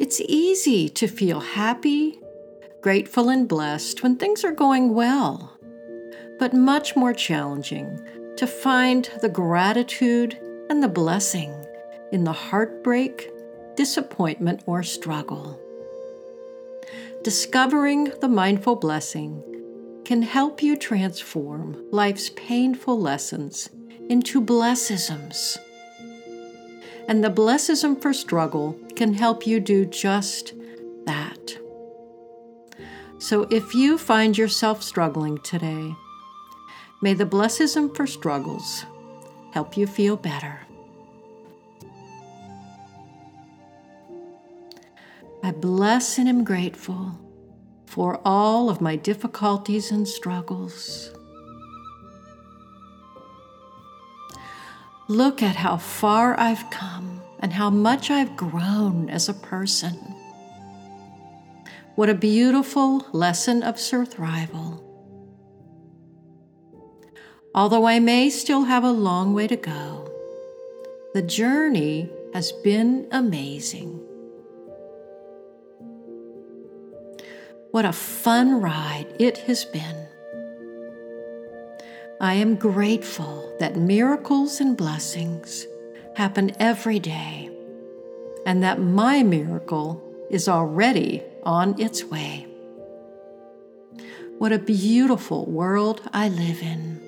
It's easy to feel happy, grateful, and blessed when things are going well, but much more challenging to find the gratitude and the blessing in the heartbreak, disappointment, or struggle. Discovering the mindful blessing can help you transform life's painful lessons into blessisms. And the blessism for struggle can help you do just that. So if you find yourself struggling today, may the blessism for struggles help you feel better. I bless and am grateful for all of my difficulties and struggles. Look at how far I've come and how much I've grown as a person. What a beautiful lesson of Sur-Thrival. Although I may still have a long way to go, the journey has been amazing. What a fun ride it has been. I am grateful that miracles and blessings happen every day, and that my miracle is already on its way. What a beautiful world I live in.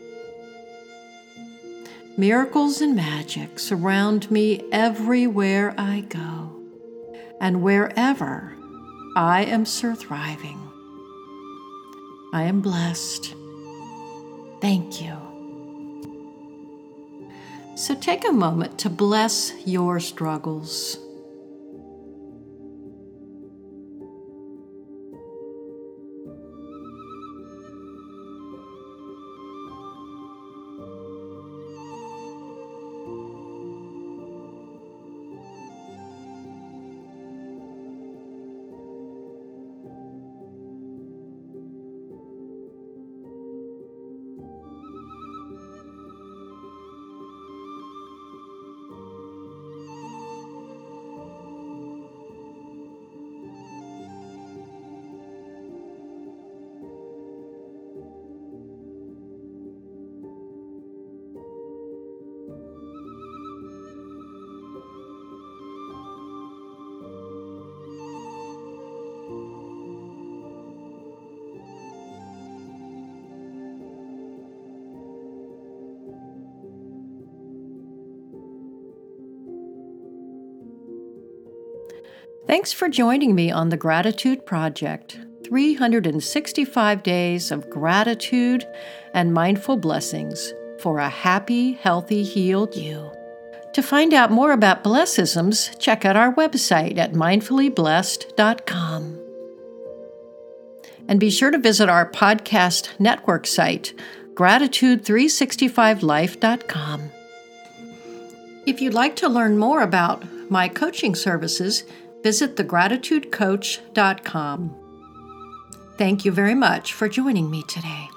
Miracles and magic surround me everywhere I go, and wherever I am sur-thriving. I am blessed. Thank you. So take a moment to bless your struggles. Thanks for joining me on the Gratitude Project 365 days of gratitude and mindful blessings for a happy, healthy, healed you. To find out more about blessisms, check out our website at mindfullyblessed.com. And be sure to visit our podcast network site, gratitude365life.com. If you'd like to learn more about my coaching services, visit thegratitudecoach.com. Thank you very much for joining me today.